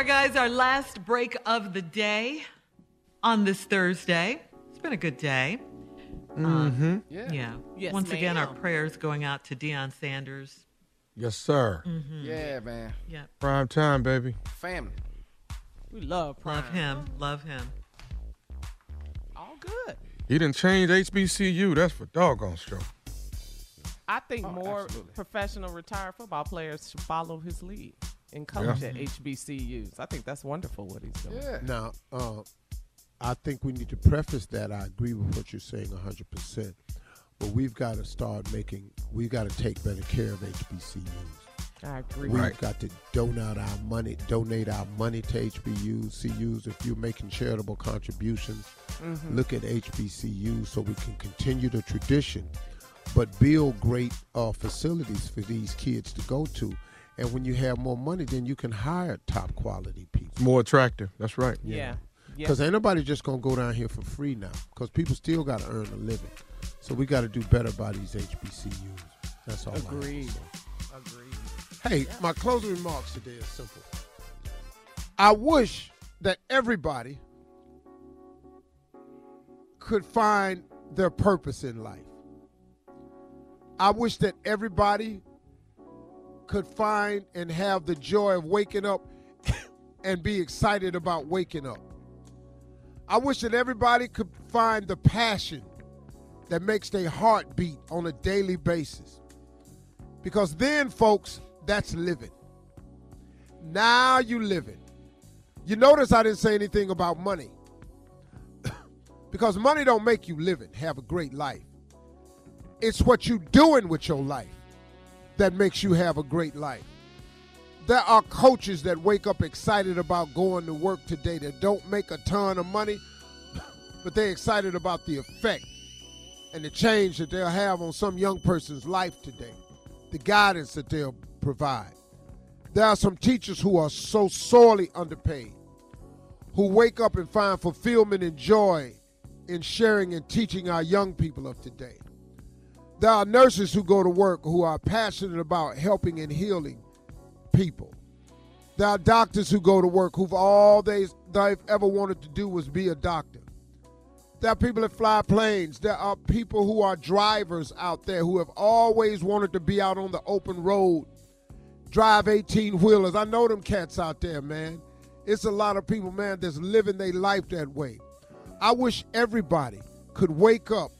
Are, guys, our last break of the day on this Thursday. It's been a good day. Mm-hmm. Yeah. yeah. Yes, Once again, our prayers going out to Deion Sanders. Yes, sir. Mhm. Yeah, man. Yeah. Prime time, baby. Family. We love prime. Love him. Love him. All good. He didn't change HBCU. That's for doggone sure. I think Oh, more absolutely. professional retired football players should follow his lead and coach Yeah. at HBCUs. I think that's wonderful what he's doing. Yeah. Now, uh, I think we need to preface that. I agree with what you're saying 100%. But we've got to start making, we've got to take better care of HBCUs. I agree. We've got to donate our money, donate our money to HBUs, CUs. If you're making charitable contributions, Mhm. look at HBCUs so we can continue the tradition, but build great uh, facilities for these kids to go to. And when you have more money, then you can hire top quality people. More attractive. That's right. Yeah. Yeah. Because ain't nobody just gonna go down here for free now. Because people still got to earn a living. So we got to do better by these HBCUs. That's all. I have Agreed. Agreed. Hey, my closing remarks today is simple. I wish that everybody could find their purpose in life. I wish that everybody could find and have the joy of waking up and be excited about waking up. I wish that everybody could find the passion that makes their heart beat on a daily basis. Because then, folks, that's living. Now you living. You notice I didn't say anything about money. because money don't make you living, have a great life. It's what you doing with your life that makes you have a great life. There are coaches that wake up excited about going to work today that don't make a ton of money, but they're excited about the effect and the change that they'll have on some young person's life today, the guidance that they'll provide. There are some teachers who are so sorely underpaid, who wake up and find fulfillment and joy in sharing and teaching our young people of today. There are nurses who go to work who are passionate about helping and healing people. There are doctors who go to work who've all they, they've ever wanted to do was be a doctor. There are people that fly planes. There are people who are drivers out there who have always wanted to be out on the open road, drive 18 wheelers. I know them cats out there, man. It's a lot of people, man, that's living their life that way. I wish everybody could wake up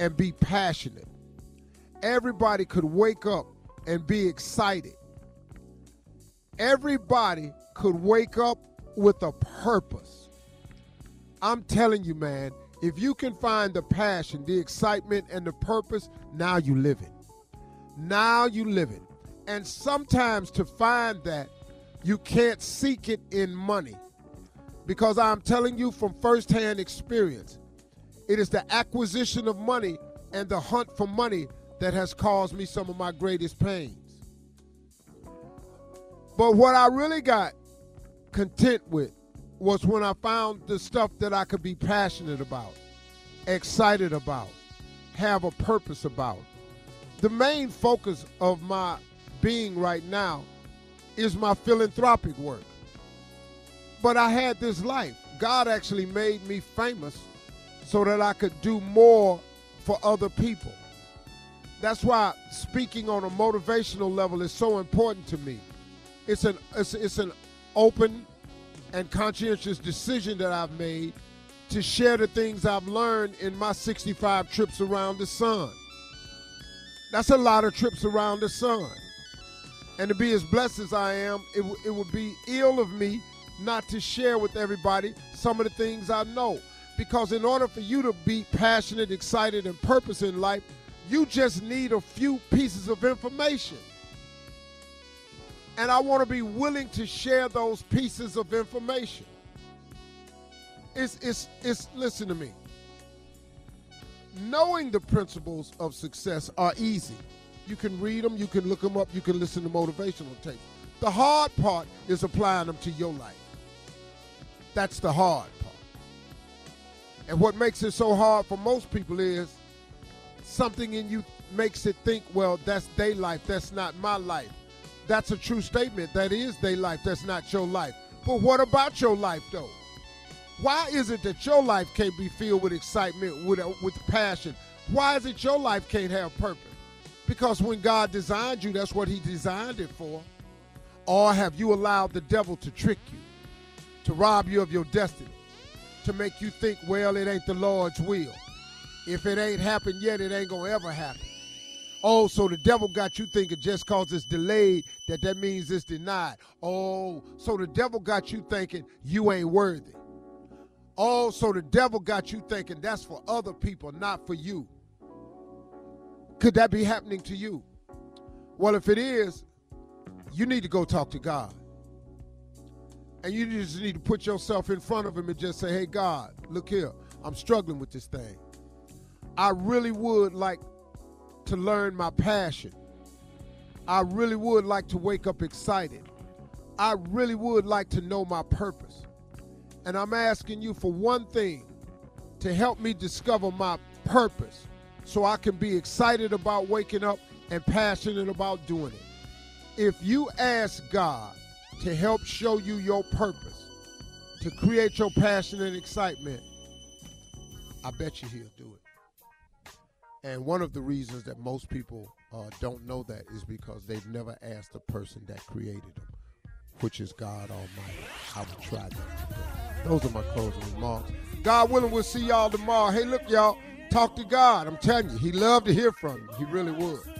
and be passionate. Everybody could wake up and be excited. Everybody could wake up with a purpose. I'm telling you, man, if you can find the passion, the excitement, and the purpose, now you live it. Now you live it. And sometimes to find that, you can't seek it in money. Because I'm telling you from firsthand experience, it is the acquisition of money and the hunt for money that has caused me some of my greatest pains. But what I really got content with was when I found the stuff that I could be passionate about, excited about, have a purpose about. The main focus of my being right now is my philanthropic work. But I had this life. God actually made me famous so that I could do more for other people. That's why speaking on a motivational level is so important to me. It's an it's, it's an open and conscientious decision that I've made to share the things I've learned in my 65 trips around the sun. That's a lot of trips around the sun. And to be as blessed as I am, it, w- it would be ill of me not to share with everybody some of the things I know. Because in order for you to be passionate, excited, and purpose in life, you just need a few pieces of information. And I want to be willing to share those pieces of information. It's, it's, it's, listen to me. Knowing the principles of success are easy. You can read them, you can look them up, you can listen to motivational tapes. The hard part is applying them to your life. That's the hard part. And what makes it so hard for most people is something in you makes it think, well, that's their life, that's not my life. That's a true statement. That is their life, that's not your life. But what about your life, though? Why is it that your life can't be filled with excitement, with, uh, with passion? Why is it your life can't have purpose? Because when God designed you, that's what He designed it for. Or have you allowed the devil to trick you, to rob you of your destiny, to make you think, well, it ain't the Lord's will? If it ain't happened yet, it ain't gonna ever happen. Oh, so the devil got you thinking just cause it's delayed that that means it's denied. Oh, so the devil got you thinking you ain't worthy. Oh, so the devil got you thinking that's for other people, not for you. Could that be happening to you? Well, if it is, you need to go talk to God. And you just need to put yourself in front of him and just say, hey, God, look here. I'm struggling with this thing. I really would like to learn my passion. I really would like to wake up excited. I really would like to know my purpose. And I'm asking you for one thing to help me discover my purpose so I can be excited about waking up and passionate about doing it. If you ask God to help show you your purpose, to create your passion and excitement, I bet you he'll do it. And one of the reasons that most people uh, don't know that is because they've never asked the person that created them, which is God Almighty. I will try that. Those are my closing remarks. God willing, we'll see y'all tomorrow. Hey, look, y'all, talk to God. I'm telling you, He love to hear from you. He really would.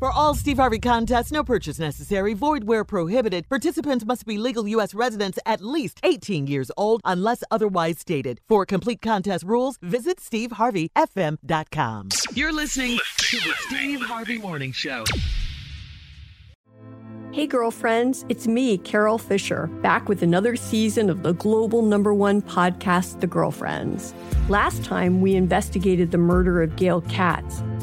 For all Steve Harvey contests, no purchase necessary, void where prohibited. Participants must be legal U.S. residents at least 18 years old unless otherwise stated. For complete contest rules, visit SteveHarveyFM.com. You're listening to the Steve Harvey Morning Show. Hey, girlfriends, it's me, Carol Fisher, back with another season of the global number one podcast, The Girlfriends. Last time, we investigated the murder of Gail Katz.